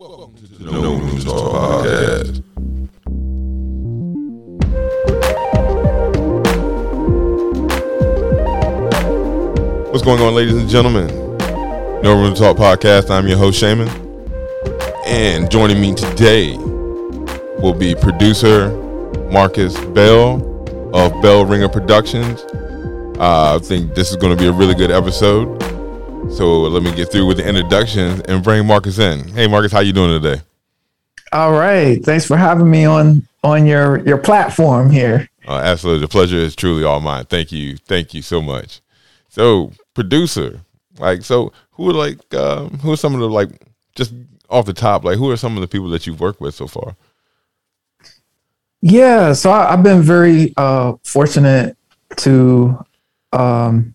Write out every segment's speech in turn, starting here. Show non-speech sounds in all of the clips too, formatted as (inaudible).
Welcome to the No Room Talk Podcast. What's going on, ladies and gentlemen? No Room Talk Podcast. I'm your host, Shaman. And joining me today will be producer Marcus Bell of Bell Ringer Productions. Uh, I think this is going to be a really good episode. So let me get through with the introductions and bring Marcus in. Hey, Marcus, how you doing today? All right. Thanks for having me on on your your platform here. Uh, absolutely, the pleasure is truly all mine. Thank you, thank you so much. So, producer, like, so who are like, um, who are some of the like, just off the top, like, who are some of the people that you've worked with so far? Yeah, so I, have been very uh, fortunate to um,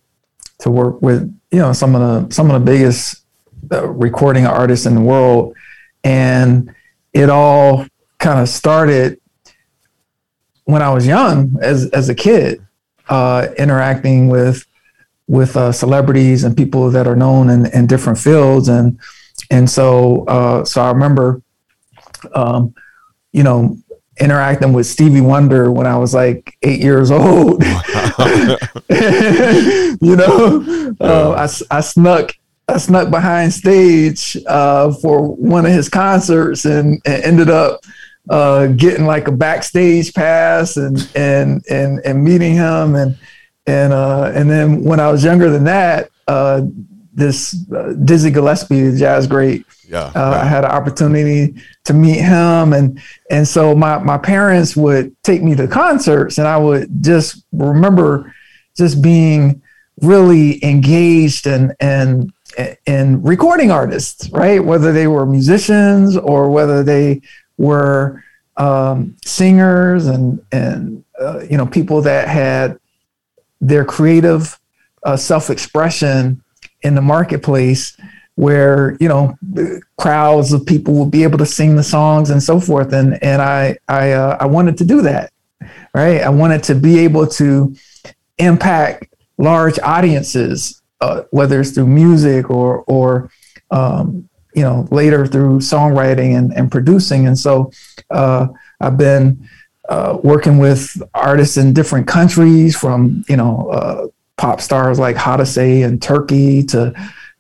to work with you know some of the some of the biggest uh, recording artists in the world, and it all kind of started when I was young as as a kid, uh, interacting with with uh, celebrities and people that are known in, in different fields. And and so uh, so I remember um, you know interacting with Stevie Wonder when I was like eight years old. (laughs) (laughs) you know, uh, I, I snuck I snuck behind stage uh, for one of his concerts and, and ended up uh, getting like a backstage pass and and and and meeting him and and uh, and then when I was younger than that, uh, this uh, Dizzy Gillespie, the jazz great, yeah, uh, I had an opportunity to meet him, and and so my my parents would take me to concerts, and I would just remember just being really engaged and and and recording artists, right? Whether they were musicians or whether they were um, singers and and uh, you know people that had their creative uh, self expression in the marketplace where you know crowds of people will be able to sing the songs and so forth. And and i i uh, i wanted to do that right? I wanted to be able to impact large audiences uh, whether it's through music or or um, you know later through songwriting and, and producing. And so uh, i've been uh, working with artists in different countries from you know uh, pop stars like Hadise in Turkey to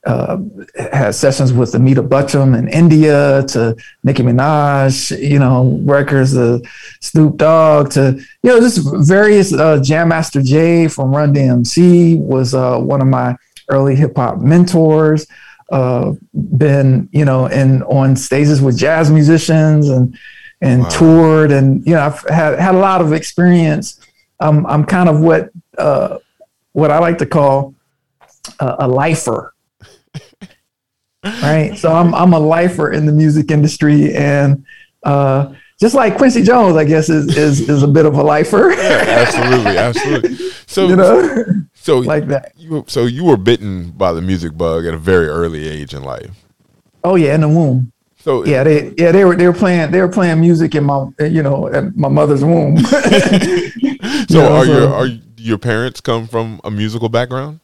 uh, had sessions with Amitabh Bachchan in India to Nicki Minaj, you know, records the Snoop Dogg to you know just various uh, Jam Master Jay from Run DMC was uh, one of my early hip hop mentors. Uh, been you know in on stages with jazz musicians and and wow. toured and you know I've had had a lot of experience. I'm I'm kind of what uh, what I like to call a, a lifer. (laughs) right. So I'm I'm a lifer in the music industry and uh, just like Quincy Jones, I guess is is is a bit of a lifer. yeah, absolutely, (laughs) absolutely. So you know, so (laughs) like that. You, so you were bitten by the music bug at a very early age in life. Oh yeah, in the womb. So yeah, they yeah they were they were playing they were playing music in my you know at my mother's womb. so you know, are so, your are your parents come from a musical background?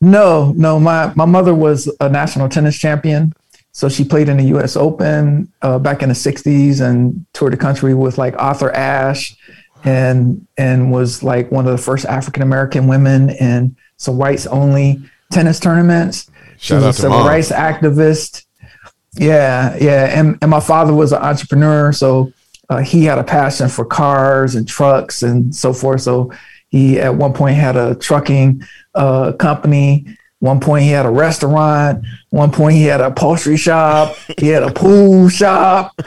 No, no. My my mother was a national tennis champion, so she played in the U.S. Open uh, back in the '60s and toured the country with like Arthur Ashe, and and was like one of the first African American women in some whites only tennis tournaments. Shout she was a civil mom. rights activist. Yeah, yeah. And and my father was an entrepreneur, so uh, he had a passion for cars and trucks and so forth. So he at one point had a trucking uh, company. One point he had a restaurant. One point he had a upholstery shop. He had a pool shop. (laughs)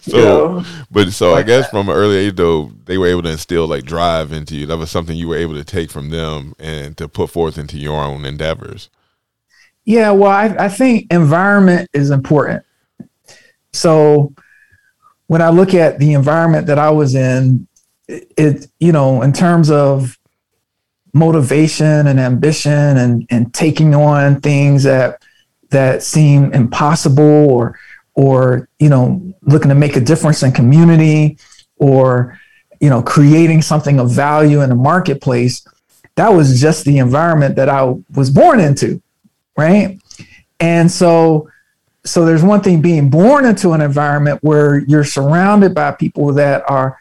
so, know, but so like I guess that. from an early age though, they were able to instill like drive into you. That was something you were able to take from them and to put forth into your own endeavors. Yeah, well, I, I think environment is important. So when I look at the environment that I was in, it, you know, in terms of motivation and ambition and and taking on things that that seem impossible or or you know looking to make a difference in community or you know creating something of value in the marketplace that was just the environment that I was born into right? And so so there's one thing being born into an environment where you're surrounded by people that are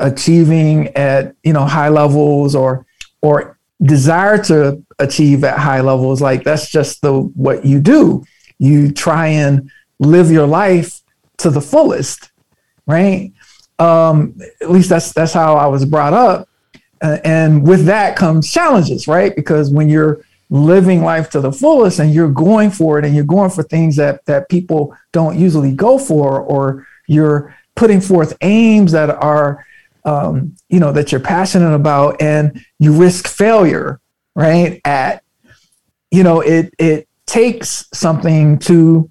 achieving at you know high levels or or desire to achieve at high levels like that's just the what you do. You try and live your life to the fullest right? Um at least that's that's how i was brought up. And with that comes challenges right? Because when you're living life to the fullest and you're going for it and you're going for things that that people don't usually go for or you're putting forth aims that are um, you know that you're passionate about and you risk failure right at you know it it takes something to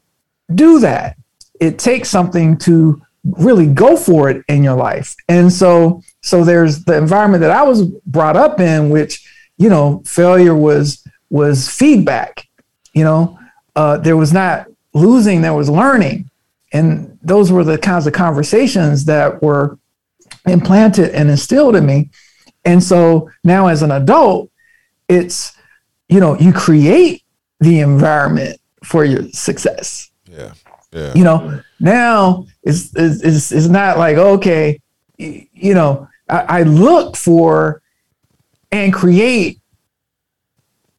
do that. It takes something to really go for it in your life. And so so there's the environment that i was brought up in which you know failure was was feedback you know? Uh, there was not losing there was learning. And those were the kinds of conversations that were implanted and instilled in me. And so now as an adult, it's, you know, you create the environment for your success. Yeah. Yeah. You know, now it's, it's, it's not like, okay, you know, I, I look for and create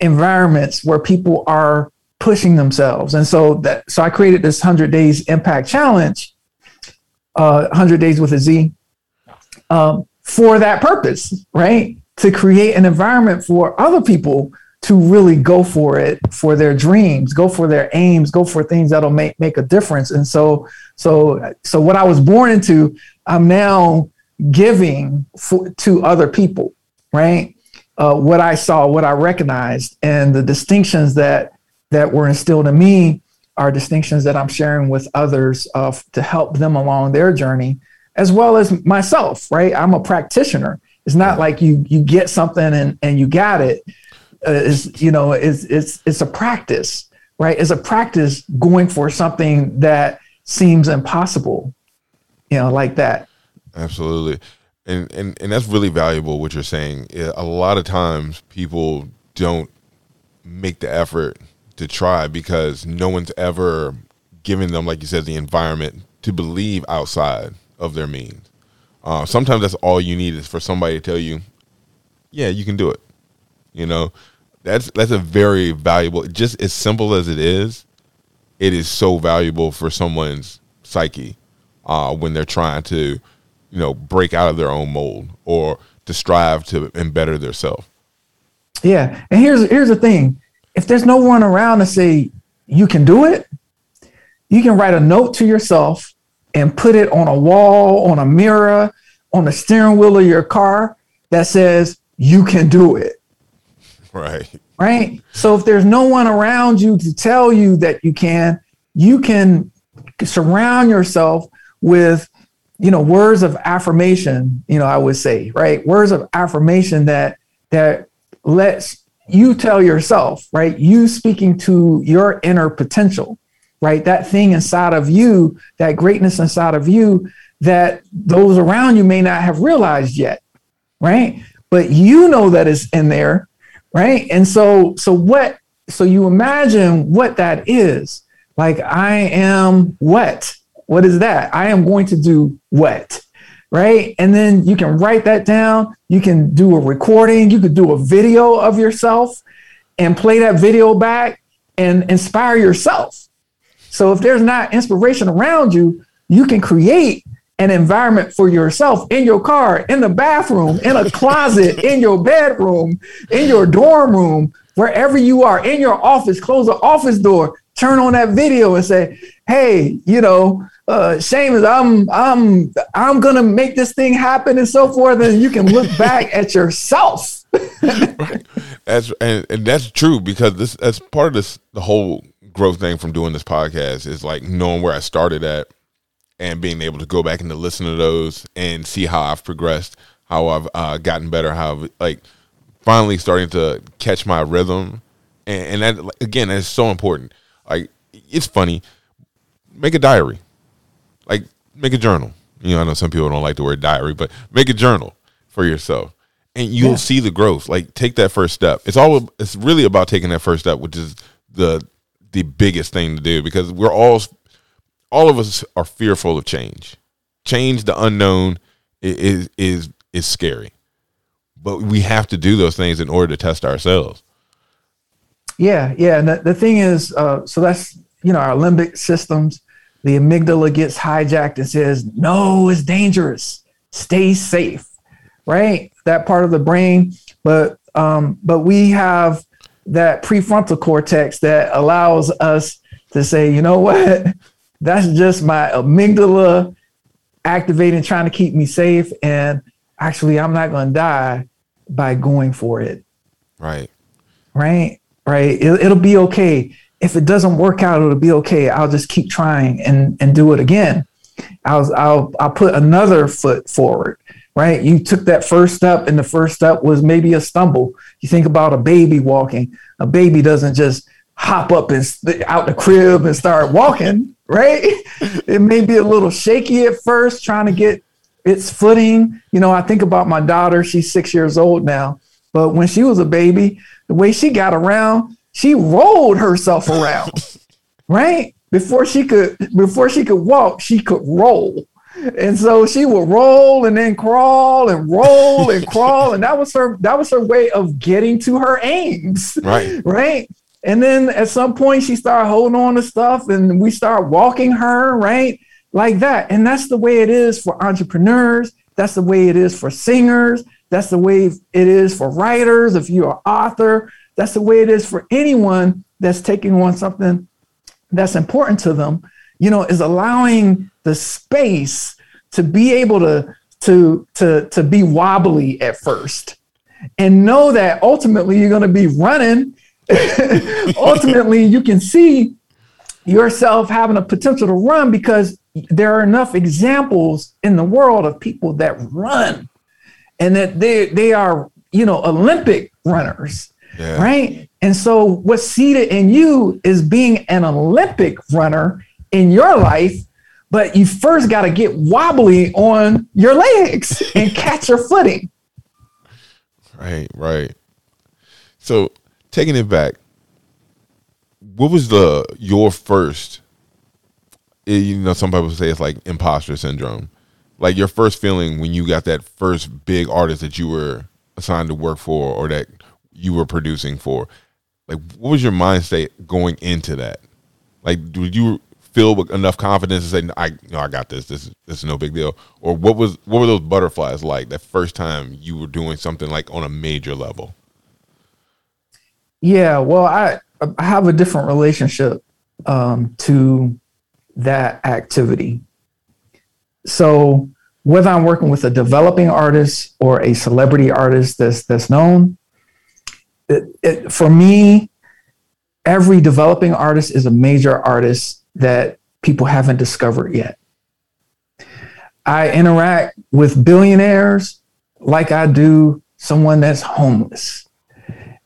environments where people are pushing themselves. And so that, so I created this 100 days impact challenge, uh, 100 days with a Z um, for that purpose, right? To create an environment for other people to really go for it for their dreams, go for their aims, go for things that'll make make a difference. And so, so, so what I was born into, I'm now giving for, to other people, right? Uh, what I saw, what I recognized, and the distinctions that that were instilled in me are distinctions that I'm sharing with others uh, to help them along their journey as well as myself, right? I'm a practitioner. It's not like you you get something and, and you got it. Uh, it's, you know, it's, it's, it's a practice, right? It's a practice going for something that seems impossible, you know, like that. Absolutely. And, and, and that's really valuable what you're saying. A lot of times people don't make the effort to try because no one's ever given them, like you said, the environment to believe outside of their means. Uh, sometimes that's all you need is for somebody to tell you, "Yeah, you can do it." You know, that's that's a very valuable. Just as simple as it is, it is so valuable for someone's psyche uh, when they're trying to, you know, break out of their own mold or to strive to and better themselves. Yeah, and here's here's the thing: if there's no one around to say you can do it, you can write a note to yourself and put it on a wall, on a mirror, on the steering wheel of your car that says, you can do it. Right. Right. So if there's no one around you to tell you that you can, you can surround yourself with, you know, words of affirmation, you know, I would say, right? Words of affirmation that, that lets you tell yourself, right? You speaking to your inner potential right? That thing inside of you, that greatness inside of you that those around you may not have realized yet, right? But you know that it's in there, right? And so, so what? So you imagine what that is. Like I am what? What is that? I am going to do what? Right. And then you can write that down. You can do a recording. You could do a video of yourself and play that video back and inspire yourself so if there's not inspiration around you, you can create an environment for yourself in your car, in the bathroom, in a closet, in your bedroom, in your dorm room, wherever you are, in your office, close the office door, turn on that video and say, hey, you know, uh, Seamus, I'm I'm I'm gonna make this thing happen and so forth, and you can look back at yourself. (laughs) right. That's and, and that's true because this that's part of this the whole growth thing from doing this podcast is like knowing where I started at and being able to go back and to listen to those and see how I've progressed, how I've uh, gotten better, how I've, like finally starting to catch my rhythm, and, and that again that's so important. Like it's funny, make a diary, like make a journal. You know, I know some people don't like the word diary, but make a journal for yourself, and you'll yeah. see the growth. Like take that first step. It's all. It's really about taking that first step, which is the the biggest thing to do because we're all all of us are fearful of change. Change, the unknown, is is is scary, but we have to do those things in order to test ourselves. Yeah, yeah. And the, the thing is, uh, so that's you know our limbic systems. The amygdala gets hijacked and says, "No, it's dangerous. Stay safe." Right, that part of the brain. But um, but we have that prefrontal cortex that allows us to say, you know what, (laughs) that's just my amygdala activating, trying to keep me safe. And actually, I'm not going to die by going for it. Right. Right. Right. It, it'll be okay. If it doesn't work out, it'll be okay. I'll just keep trying and, and do it again. I'll, I'll, I'll put another foot forward right? You took that first step, and the first step was maybe a stumble. You think about a baby walking. A baby doesn't just hop up and st- out the crib and start walking, right? (laughs) it may be a little shaky at first, trying to get its footing. You know, I think about my daughter. She's six years old now, but when she was a baby, the way she got around, she rolled herself around, (laughs) right? Before she could, before she could walk, she could roll and so she would roll and then crawl and roll and (laughs) crawl. And that was her that was her way of getting to her aims. Right. (laughs) Right? And then at some point she started holding on to stuff and we start walking her right? Like that. And that's the way it is for entrepreneurs. That's the way it is for singers. That's the way it is for writers if you're an author. That's the way it is for anyone that's taking on something that's important to them. You know is allowing the space to be able to to to to be wobbly at first and know that ultimately you're going to be running (laughs) ultimately you can see yourself having a potential to run because there are enough examples in the world of people that run and that they they are you know olympic runners yeah. right and so what's seated in you is being an olympic runner in your life but you first got to get wobbly on your legs and (laughs) catch your footing. Right, right. So taking it back, what was the your first? Eh, you know, some people say it's like imposter syndrome. Like your first feeling when you got that first big artist that you were assigned to work for or that you were producing for. Like, what was your mind state going into that? Like, did you feel with enough confidence to say, "I, you know, I got this. This, this is no big deal." Or what was what were those butterflies like that first time you were doing something like on a major level? Yeah, well, I, I have a different relationship um, to that activity. So whether I'm working with a developing artist or a celebrity artist that's that's known, it, it, for me, every developing artist is a major artist that people haven't discovered yet. I interact with billionaires like I do someone that's homeless.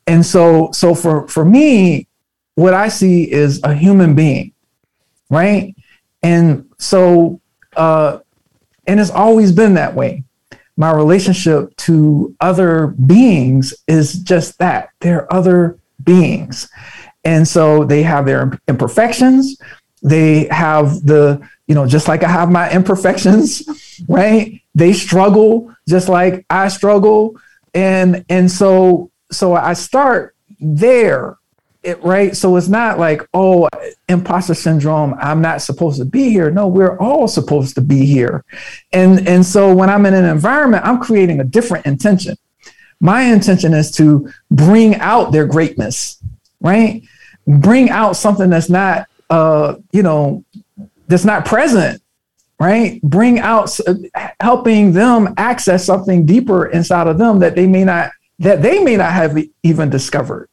And so so for for me what I see is a human being, right? And so uh and it's always been that way. My relationship to other beings is just that. They're other beings. And so they have their imperfections, they have the, you know, just like I have my imperfections, (laughs) right? They struggle just like I struggle. And and so so I start there. It, right. So it's not like, oh, imposter syndrome, I'm not supposed to be here. No, we're all supposed to be here. And and so when I'm in an environment, I'm creating a different intention. My intention is to bring out their greatness, right? Bring out something that's not uh, you know, that's not present, right? Bring out, helping them access something deeper inside of them that they may not, that they may not have even discovered.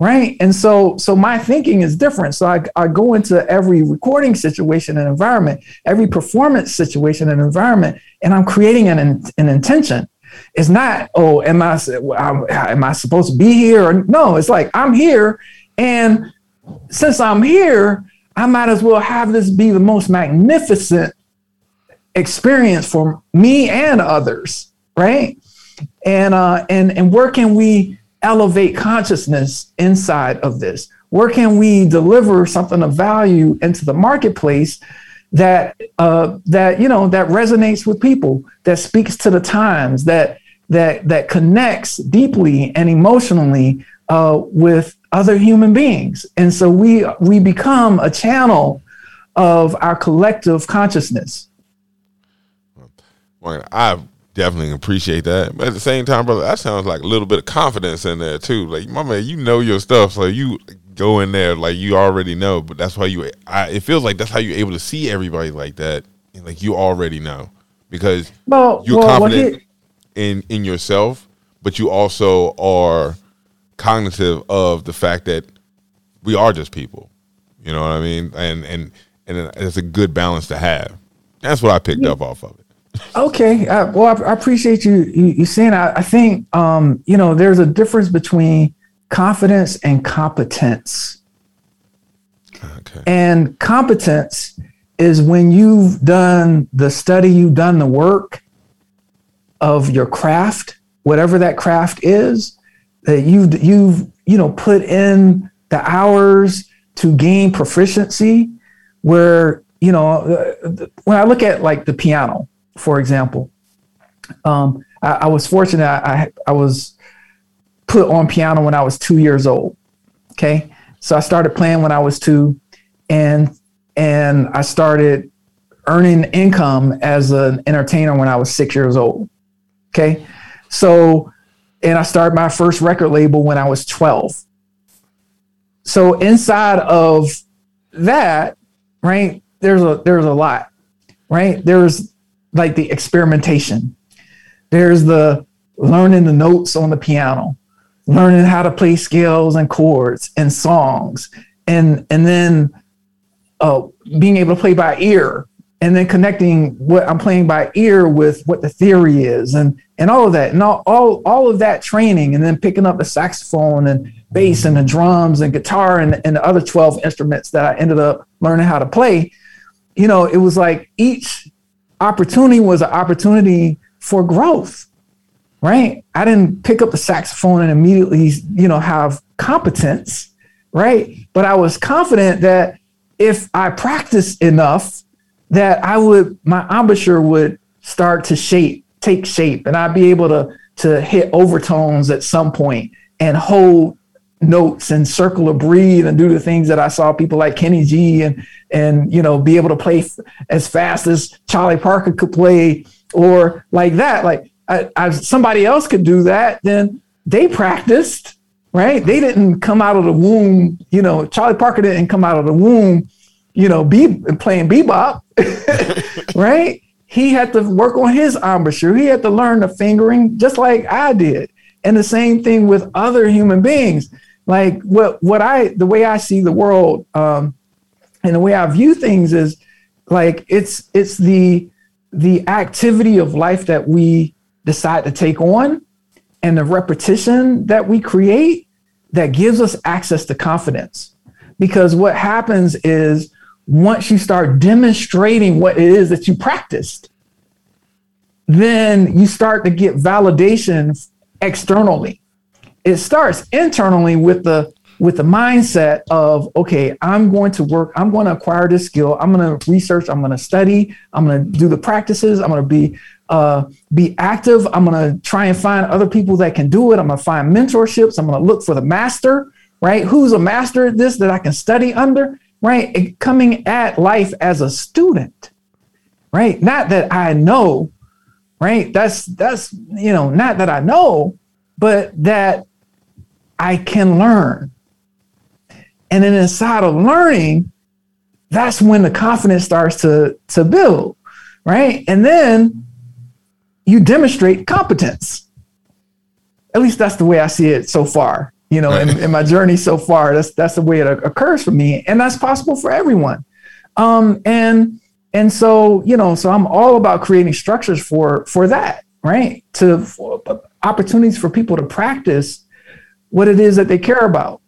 Right. And so, so my thinking is different. So I, I go into every recording situation and environment, every performance situation and environment, and I'm creating an, an intention. It's not, oh, am I, am I supposed to be here? No, it's like I'm here. And since I'm here, I might as well have this be the most magnificent experience for me and others, right? And uh, and and where can we elevate consciousness inside of this? Where can we deliver something of value into the marketplace that uh, that you know that resonates with people, that speaks to the times, that that that connects deeply and emotionally uh, with other human beings, and so we we become a channel of our collective consciousness. Well, I definitely appreciate that, but at the same time, brother, that sounds like a little bit of confidence in there too. Like my man, you know your stuff, so you go in there like you already know. But that's why you. I, it feels like that's how you're able to see everybody like that, and like you already know because well, you're well, confident in in yourself, but you also are cognitive of the fact that we are just people. You know what I mean? And and and it's a good balance to have. That's what I picked yeah. up off of it. Okay. Uh, well, I, I, appreciate you, you, you saying. I, I think um, you know there's a difference between confidence and competence. Okay. And competence is when you've done the study, you've done the work of your craft, whatever that craft is, that you've you've you know put in the hours to gain proficiency. Where you know uh, when I look at like the piano, for example, um, I, I, was fortunate. I, I was put on piano when I was two years old. Okay, so I started playing when I was two, and and I started earning income as an entertainer when I was six years old. Okay, so and I started my first record label when I was twelve. So inside of that, right, there's a there's a lot, right? There's like the experimentation. There's the learning the notes on the piano, learning how to play scales and chords and songs, and and then uh, being able to play by ear, and then connecting what I'm playing by ear with what the theory is, and and all of that, and all all, all of that training, and then picking up the saxophone and bass and the drums and guitar and, and the other 12 instruments that I ended up learning how to play. You know, it was like each opportunity was an opportunity for growth, right? I didn't pick up the saxophone and immediately, you know, have competence, right? But I was confident that if I practiced enough, that I would, my embouchure would start to shape, take shape, and I'd be able to to hit overtones at some point and hold notes and circle or breathe and do the things that I saw people like Kenny G and and you know be able to play f- as fast as Charlie Parker could play or like that. Like I, I, somebody else could do that, then they practiced, right? They didn't come out of the womb. You know, Charlie Parker didn't come out of the womb. You know, be playing bebop, (laughs) right? He had to work on his embouchure. He had to learn the fingering just like I did. And the same thing with other human beings like what what I the way I see the world um, and the way I view things is like it's it's the the activity of life that we decide to take on and the repetition that we create that gives us access to confidence because what happens is once you start demonstrating what it is that you practiced then you start to get validation externally. It starts internally with the with the mindset of okay i'm going to work i'm going to acquire this skill i'm going to research i'm going to study i'm going to do the practices i'm going to be uh, be active i'm going to try and find other people that can do it i'm going to find mentorships i'm going to look for the master right? Who's a master at this that i can study under right coming at life as a student right not that i know right that's that's you know not that i know but that I can learn. And then inside of learning, that's when the confidence starts to, to build, right? And then you demonstrate competence. At least that's the way I see it so far. You know, in, in, my journey so far, that's that's the way it occurs for me, and that's possible for everyone. Um, and and so you know, so I'm all about creating structures for for that, right? To for opportunities for people to practice what it is that they care about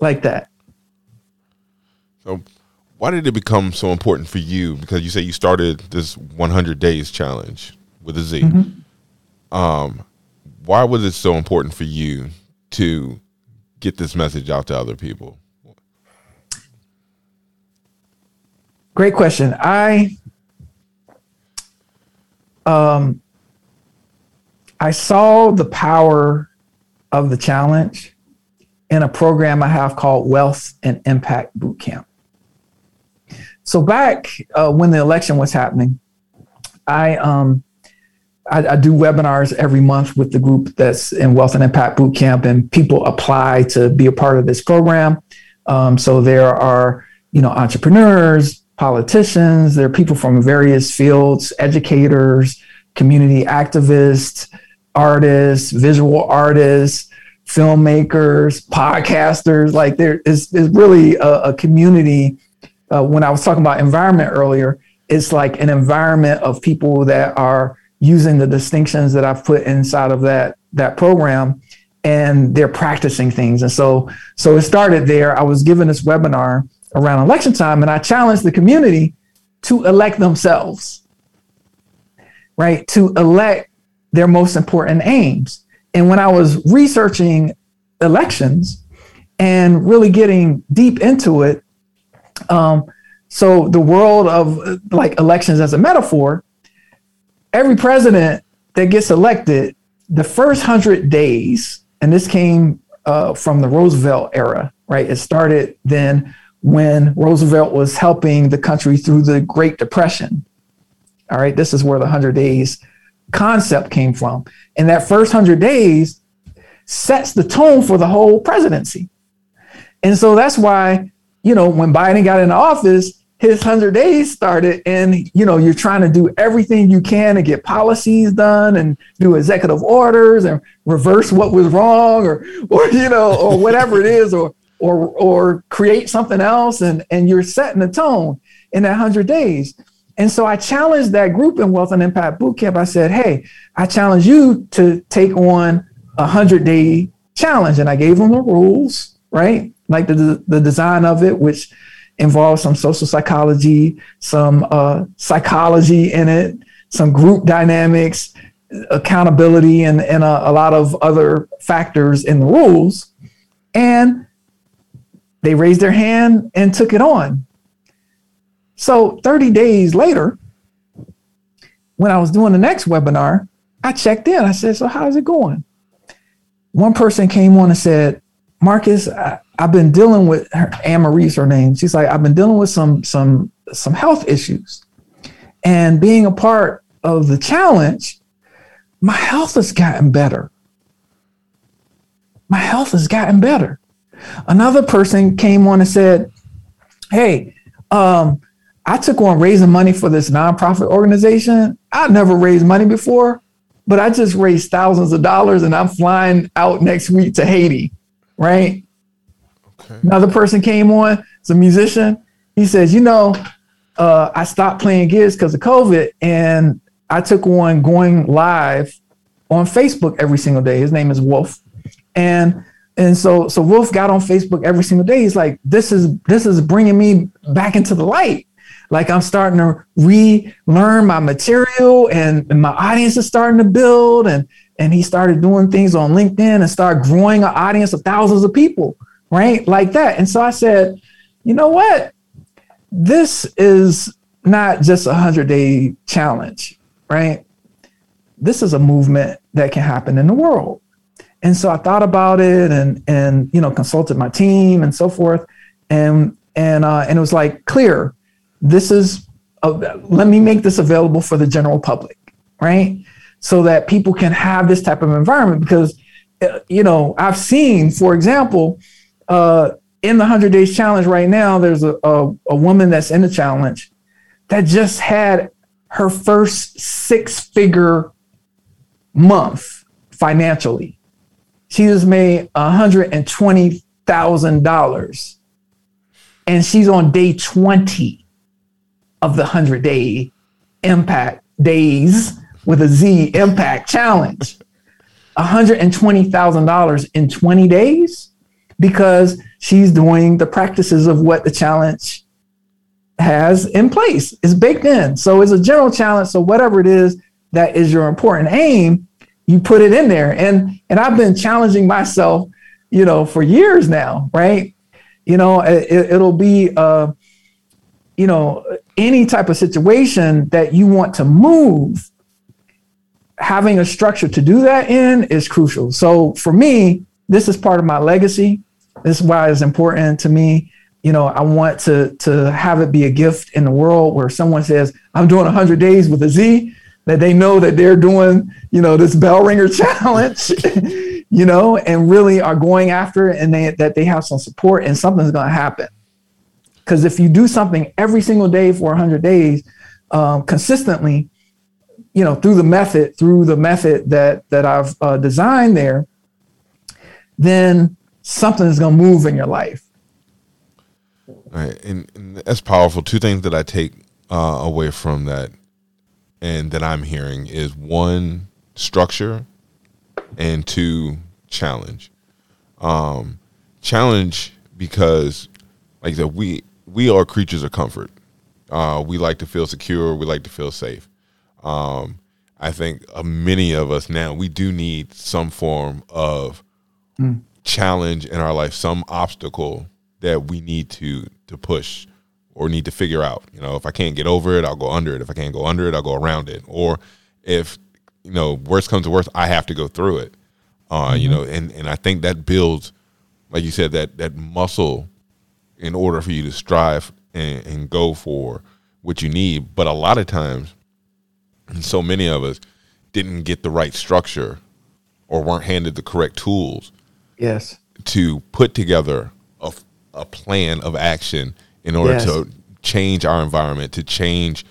like that. So, why did it become so important for you? Because you say you started this 100 days challenge with a Z. Mm-hmm. Um, why was it so important for you to get this message out to other people? great question. I um, I saw the power of the challenge in a program I have called Wealth and Impact Bootcamp. So back uh, when the election was happening, I um, I, I, do webinars every month with the group that's in Wealth and Impact Bootcamp, and people apply to be a part of this program. Um, so there are, you know, entrepreneurs, politicians, there are people from various fields, educators, community activists, artists, visual artists, filmmakers, podcasters. Like there is, is really a, a community. Uh, when I was talking about environment earlier, it's like an environment of people that are using the distinctions that I've put inside of that that program and they're practicing things. And so so it started there. I was given this webinar around election time and I challenged the community to elect themselves. Right? To elect their most important aims. And when I was researching elections and really getting deep into it, um, so the world of like elections as a metaphor, every president that gets elected, the first hundred days, and this came uh, from the Roosevelt era, right? It started then when Roosevelt was helping the country through the Great Depression. All right, this is where the 100 days concept came from. And that first 100 days sets the tone for the whole presidency. And so that's why, you know, when Biden got into office, his 100 days started and you know you're trying to do everything you can to get policies done and do executive orders and reverse what was wrong or or you know or whatever it is or or or create something else and and you're setting the tone in that 100 days and so I challenged that group in Wealth and Impact Bootcamp. I said, hey, I challenge you to take on a 100 day challenge. And I gave them the rules, right? Like the, the design of it, which involves some social psychology, some uh, psychology in it, some group dynamics, accountability, and, and a, a lot of other factors in the rules. And they raised their hand and took it on. So 30 days later, when I was doing the next webinar, I checked in. I said, So, how's it going? One person came on and said, Marcus, I, have been dealing with her, Anne Marie's her name. She's like, I've been dealing with some some some health issues. And being a part of the challenge, my health has gotten better. My health has gotten better. Another person came on and said, Hey, um, I took on raising money for this nonprofit organization. I've never raised money before, but I just raised thousands of dollars and I'm flying out next week to Haiti, right? Okay. Another person came on, it's a musician. He says, You know, uh, I stopped playing gigs because of COVID and I took on going live on Facebook every single day. His name is Wolf. And and so so Wolf got on Facebook every single day. He's like, this is this is bringing me back into the light. Like I'm starting to relearn my material and, and my audience is starting to build. And, and he started doing things on LinkedIn and started growing an audience of thousands of people, right? Like that. And so I said, you know what? This is not just a hundred day challenge, right? This is a movement that can happen in the world. And so I thought about it and and you know consulted my team and so forth, and and uh, and it was like clear this is uh, let me make this available for the general public right so that people can have this type of environment because uh, you know i've seen for example uh, in the 100 days challenge right now there's a, a, a woman that's in the challenge that just had her first six figure month financially. She just made $120000 and she's on day 20 of the 100 day impact days with a Z impact challenge. $120,000 in 20 days because she's doing the practices of what the challenge has in place. It's baked in. So it's a general challenge. So whatever it is that is your important aim, you put it in there. And and I've been challenging myself, you know, for years now, right? You know, it, will be uh, you know, any type of situation that you want to move, having a structure to do that in is crucial. So for me, this is part of my legacy. This is why it's important to me. You know, I want to to have it be a gift in the world where someone says, "I'm doing 100 days with a Z," that they know that they're doing, you know, this bell ringer (laughs) challenge, (laughs) you know, and really are going after it, and they that they have some support and something's going to happen. Because if you do something every single day for 100 days, um, consistently, you know, through the method, through the method that that I've uh, designed there, then something is going to move in your life. Right, and, and, that's powerful. Two things that I take uh, away from that, and that I'm hearing is one structure, and two challenge. Um, challenge because, like I said, we we are creatures of comfort. Uh, we like to feel secure. We like to feel safe. Um, I think uh, many of us now we do need some form of mm. Challenge in our life, some obstacle that we need to to push or need to figure out. You know, if I can't get over it, I'll go under it. If I can't go under it, I'll go around it. Or if you know, worst comes to worst, I have to go through it. Uh, mm-hmm. You know, and and I think that builds, like you said, that that muscle in order for you to strive and, and go for what you need. But a lot of times, and so many of us didn't get the right structure or weren't handed the correct tools. Yes. To put together a, a plan of action in order yes. to change our environment, to change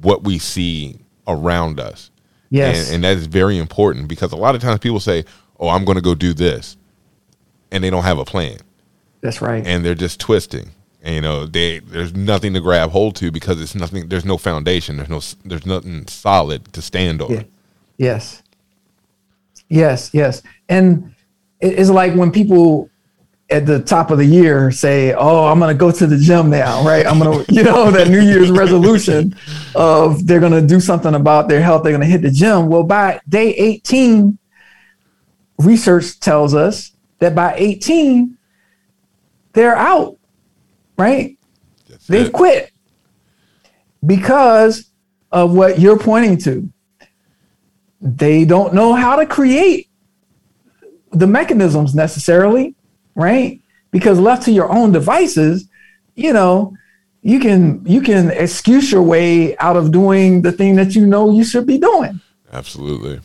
what we see around us. Yes. And, and that is very important because a lot of times people say, Oh, I'm going to go do this. And they don't have a plan. That's right. And they're just twisting. And, you know, they there's nothing to grab hold to because it's nothing. There's no foundation. There's no. There's nothing solid to stand on. Yeah. Yes. Yes. Yes. And it's like when people at the top of the year say, "Oh, I'm going to go to the gym now," right? I'm going to, you know, that New Year's resolution of they're going to do something about their health. They're going to hit the gym. Well, by day 18, research tells us that by 18, they're out, right? That's They've it. quit because of what you're pointing to. They don't know how to create the mechanisms necessarily, right? Because left to your own devices, you know, you can you can excuse your way out of doing the thing that you know you should be doing. Absolutely.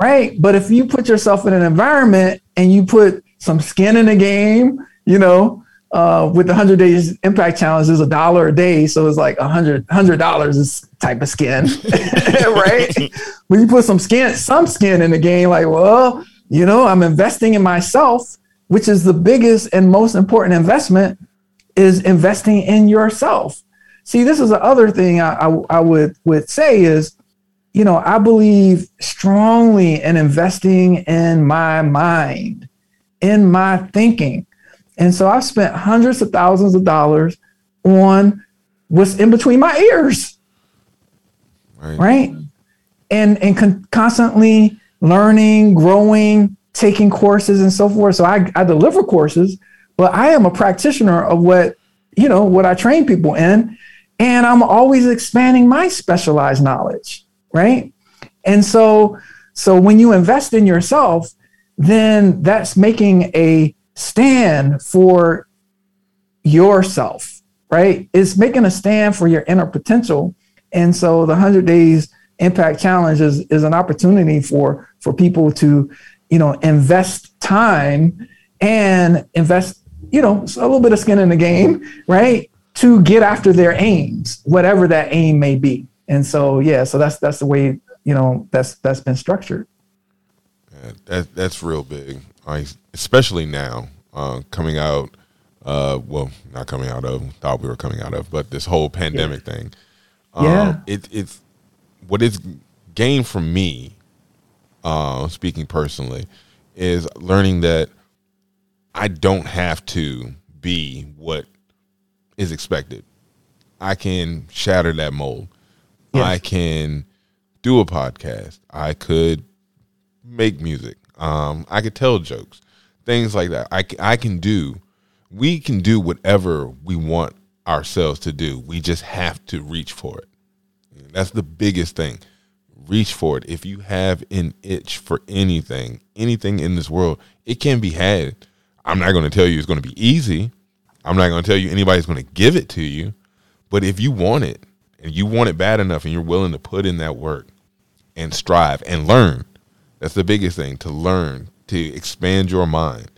Right? But if you put yourself in an environment and you put some skin in the game, you know, uh, with the 100 days impact challenge is a dollar a day so it's like a hundred hundred dollars is type of skin (laughs) right (laughs) when you put some skin some skin in the game like well you know i'm investing in myself which is the biggest and most important investment is investing in yourself see this is the other thing i, I, I would would say is you know i believe strongly in investing in my mind in my thinking and so I've spent hundreds of thousands of dollars on what's in between my ears. Right. right? And and con- constantly learning, growing, taking courses and so forth. So I, I deliver courses, but I am a practitioner of what, you know, what I train people in. And I'm always expanding my specialized knowledge. Right. And so so when you invest in yourself, then that's making a stand for yourself, right? It's making a stand for your inner potential. And so the 100 days impact challenge is, is an opportunity for for people to, you know, invest time and invest, you know, a little bit of skin in the game, right? To get after their aims, whatever that aim may be. And so yeah, so that's that's the way, you know, that's that's been structured. Yeah, that that's real big. I, especially now, uh, coming out. Uh, well, not coming out of thought we were coming out of, but this whole pandemic yeah. thing. Um, yeah, it, it's what it's gained from me. Uh, speaking personally, is learning that I don't have to be what is expected. I can shatter that mold. Yes. I can do a podcast. I could make music. Um, I could tell jokes, things like that. I, I can do, we can do whatever we want ourselves to do. We just have to reach for it. That's the biggest thing. Reach for it. If you have an itch for anything, anything in this world, it can be had. I'm not going to tell you it's going to be easy. I'm not going to tell you anybody's going to give it to you. But if you want it and you want it bad enough and you're willing to put in that work and strive and learn, that's the biggest thing to learn, to expand your mind.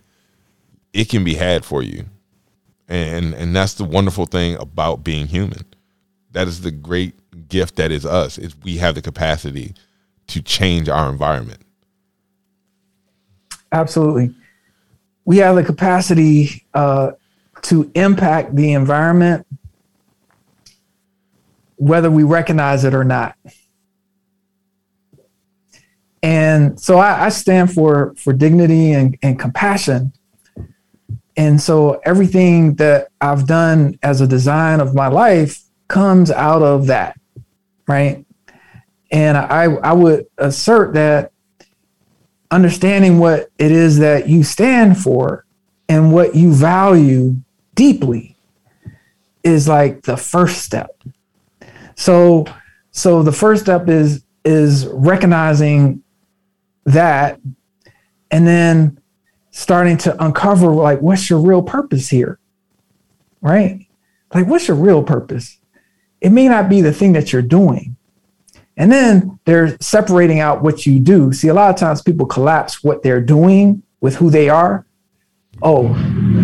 It can be had for you. And and that's the wonderful thing about being human. That is the great gift that is us. Is we have the capacity to change our environment. Absolutely. We have the capacity uh, to impact the environment whether we recognize it or not. And so I, I stand for for dignity and, and compassion. And so everything that I've done as a design of my life comes out of that, right? And I, I would assert that understanding what it is that you stand for and what you value deeply is like the first step. So so the first step is is recognizing that and then starting to uncover like what's your real purpose here right like what's your real purpose it may not be the thing that you're doing. And then they're separating out what you do. See a lot of times people collapse what they're doing with who they are. Oh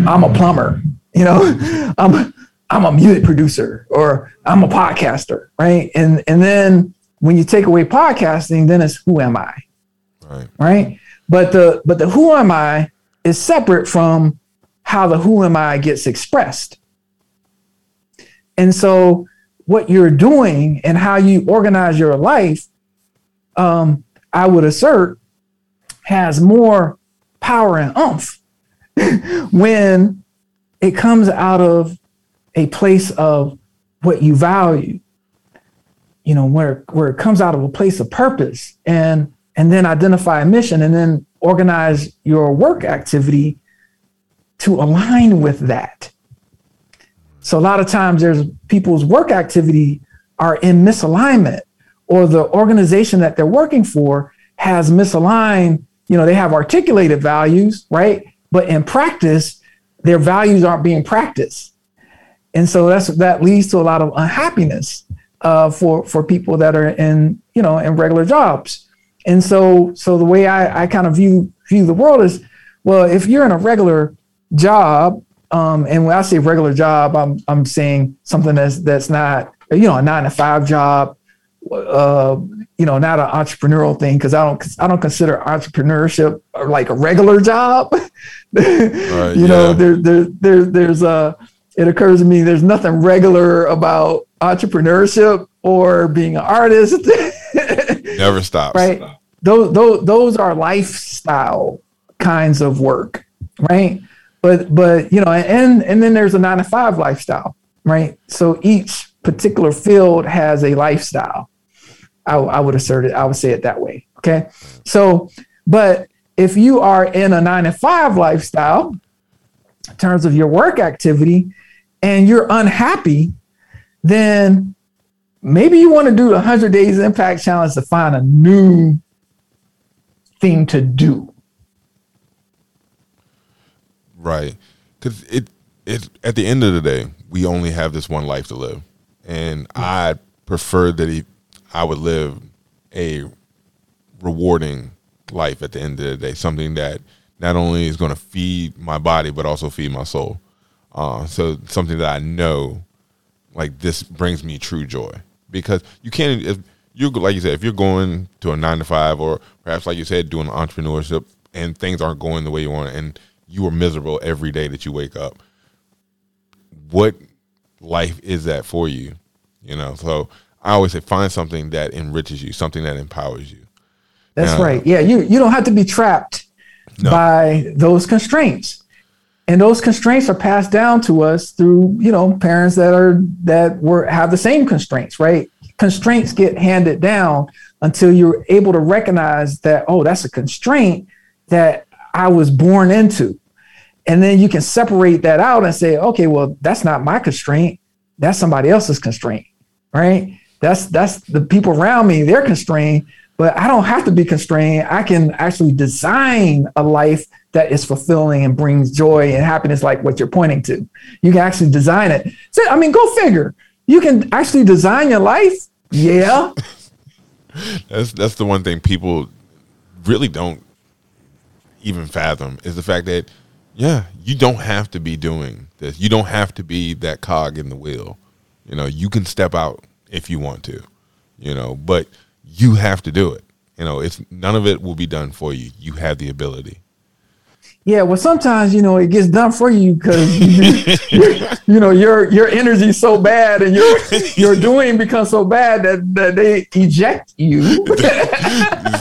i'm a plumber (laughs) you know? I'm i'm a music producer or i'm a podcaster right? And and then when you take away podcasting then it's who am i? Right. Right? But the but the who am i is separate from how the who am i gets expressed. And so what you're doing and how you organize your life um, i would assert has more power and umph (laughs) when it comes out of a place of what you value you know where where it comes out of a place of purpose and and then identify a mission and then organize your work activity to align with that. So a lot of times there's people's work activity are in misalignment or the organization that they're working for has misaligned, you know, they have articulated values, right? But in practice, their values aren't being practiced. And so that's that leads to a lot of unhappiness uh, for for people that are in, you know, in regular jobs. And so, so the way I, I kind of view view the world is, well, if you're in a regular job, um, and when I say regular job, I'm I'm saying something that's that's not you know a nine to five job, uh, you know, not an entrepreneurial thing because I don't I don't consider entrepreneurship like a regular job. (laughs) right, you yeah. know, there there there there's a it occurs to me there's nothing regular about entrepreneurship or being an artist. (laughs) Never stops. Right. Those, those, those are lifestyle kinds of work. Right. But, but, you know, and, and then there's a nine to five lifestyle. Right. So each particular field has a lifestyle. I, I would assert it. I would say it that way. Okay. So, but if you are in a nine to five lifestyle, in terms of your work activity, and you're unhappy, then maybe you want to do the 100 days impact challenge to find a new thing to do right. Because it it at the end of the day we only have this one life to live. And i prefer that he, i would live a rewarding life at the end of the day something that not only is going to feed my body but also feed my soul. Uh, so something that i know like this brings me true joy. Because you can't if you like you said if you're going to a nine to five or perhaps like you said doing entrepreneurship and things aren't going the way you want and you are miserable every day that you wake up. What life is that for you? You know so i always say find something that enriches you something that empowers you. That's now, right. Yeah you you don't have to be trapped no. by those constraints. And those constraints are passed down to us through you know parents that are that were have the same constraints right? Constraints get handed down until you're able to recognize that oh that's a constraint that i was born into and then you can separate that out and say okay well that's not my constraint that's somebody else's constraint, right? That's that's the people around me, they're constrained, but I don't have to be constrained. I can actually design a life that is fulfilling and brings joy and happiness, like what you're pointing to. You can actually design it. So, I mean, go figure. You can actually design your life. Yeah. (laughs) that's that's the one thing people really don't even fathom is the fact that yeah, you don't have to be doing this. You don't have to be that cog in the wheel. You know, you can step out if you want to. You know, but you have to do it. You know, it's none of it will be done for you. You have the ability. Yeah, well, sometimes you know it gets done for you because (laughs) you, know your your energy is so bad and your your doing becomes so bad that, that they eject you. (laughs)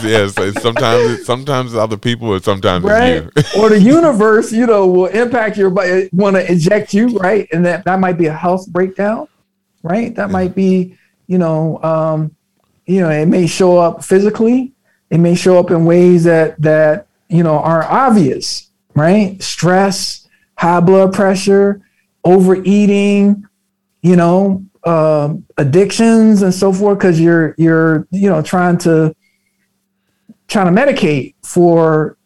yes, sometimes sometimes other people, or sometimes right? (laughs) or the universe, you know, will impact your body, want to eject you, right? And that that might be a health breakdown, right? That yeah. might be, you know, um, you know, it may show up physically. It may show up in ways that that you know are obvious right? Stress, high blood pressure, overeating, you know, uh, addictions and so forth, because you're you're you know trying to trying to medicate for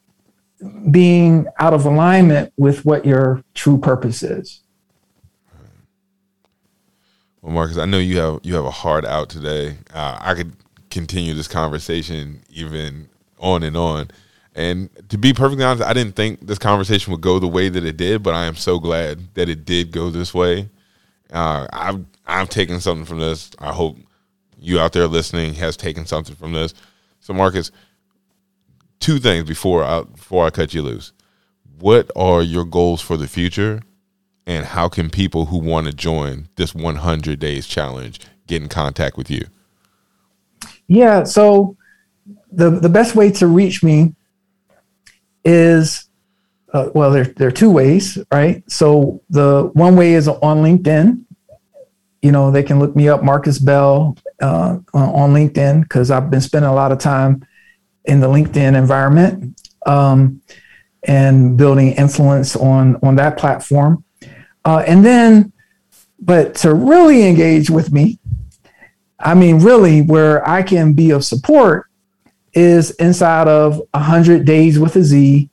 being out of alignment with what your true purpose is. Well, Marcus, I know you have you have a hard out today. Uh, I could continue this conversation even on and on. And to be perfectly honest, I didn't think this conversation would go the way that it did, but I am so glad that it did go this way. Uh, I've I've taken something from this. I hope you out there listening has taken something from this. So, Marcus, two things before I before I cut you loose. What are your goals for the future, and how can people who want to join this 100 days challenge get in contact with you? Yeah. So the the best way to reach me is uh, well, there, there are two ways, right? So the one way is on LinkedIn. You know, they can look me up, Marcus Bell, uh, on LinkedIn, because I've been spending a lot of time in the LinkedIn environment um, and building influence on on that platform. Uh, and then, but to really engage with me, I mean, really, where I can be of support is inside of 100 Days with a Z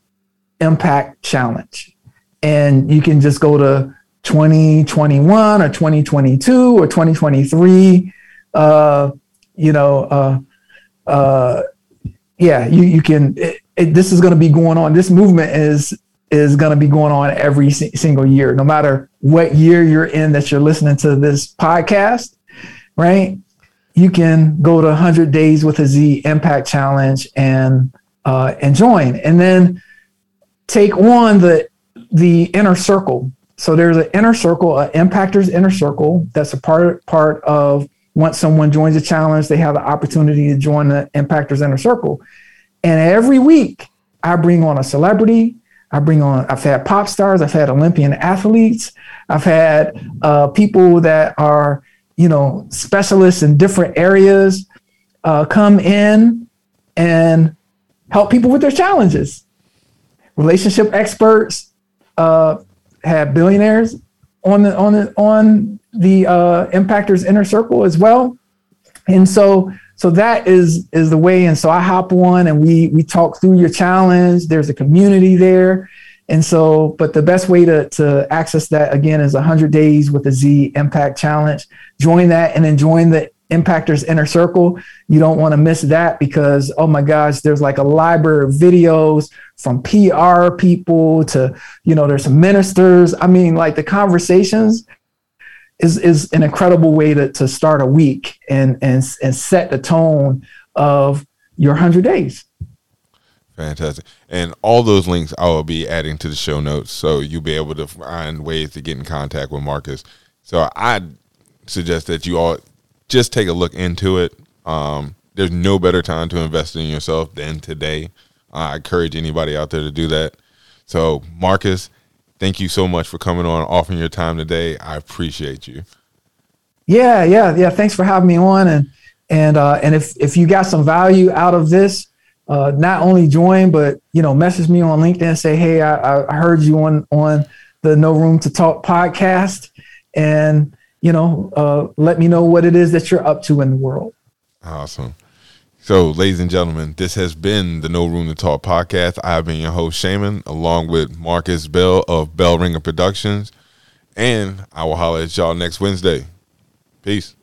Impact Challenge. And you can just go to 2021 or 2022 or 2023. Uh, you know, uh, uh, yeah, you, you can, it, it, this is going to be going on. This movement is is going to be going on every si- single year, no matter what year you're in that you're listening to this podcast, right? You can go to 100 Days with a Z Impact Challenge and uh, and join, and then take on the the inner circle. So there's an inner circle, an impactors inner circle. That's a part part of once someone joins a challenge, they have the opportunity to join the impactors inner circle. And every week, I bring on a celebrity. I bring on. I've had pop stars. I've had Olympian athletes. I've had uh, people that are you know, specialists in different areas uh, come in and help people with their challenges. Relationship experts uh, have billionaires on the on the on the uh, impactors inner circle as well, and so so that is is the way. And so I hop on and we we talk through your challenge. There's a community there, and so, but the best way to, to access that again is 100 days with a Z impact challenge. Join that and then join the impactors inner circle. You don't want to miss that because, oh my gosh, there's like a library of videos from PR people to, you know, there's ministers. I mean, like the conversations is, is an incredible way to, to start a week and, and, and set the tone of your 100 days. Fantastic. And all those links I will be adding to the show notes so you'll be able to find ways to get in contact with Marcus. So I suggest that you all just take a look into it. Um, there's no better time to invest in yourself than today. I encourage anybody out there to do that. So, Marcus, thank you so much for coming on, offering your time today. I appreciate you. Yeah, yeah, yeah. Thanks for having me on, and and uh, and if if you got some value out of this, uh, not only join, but you know, message me on LinkedIn. Say, hey, I, I heard you on on the No Room to Talk podcast, and you know, uh, let me know what it is that you're up to in the world. Awesome. So, ladies and gentlemen, this has been the No Room to Talk podcast. I have been your host, Shaman, along with Marcus Bell of Bell Ringer Productions. And I will holler at y'all next Wednesday. Peace.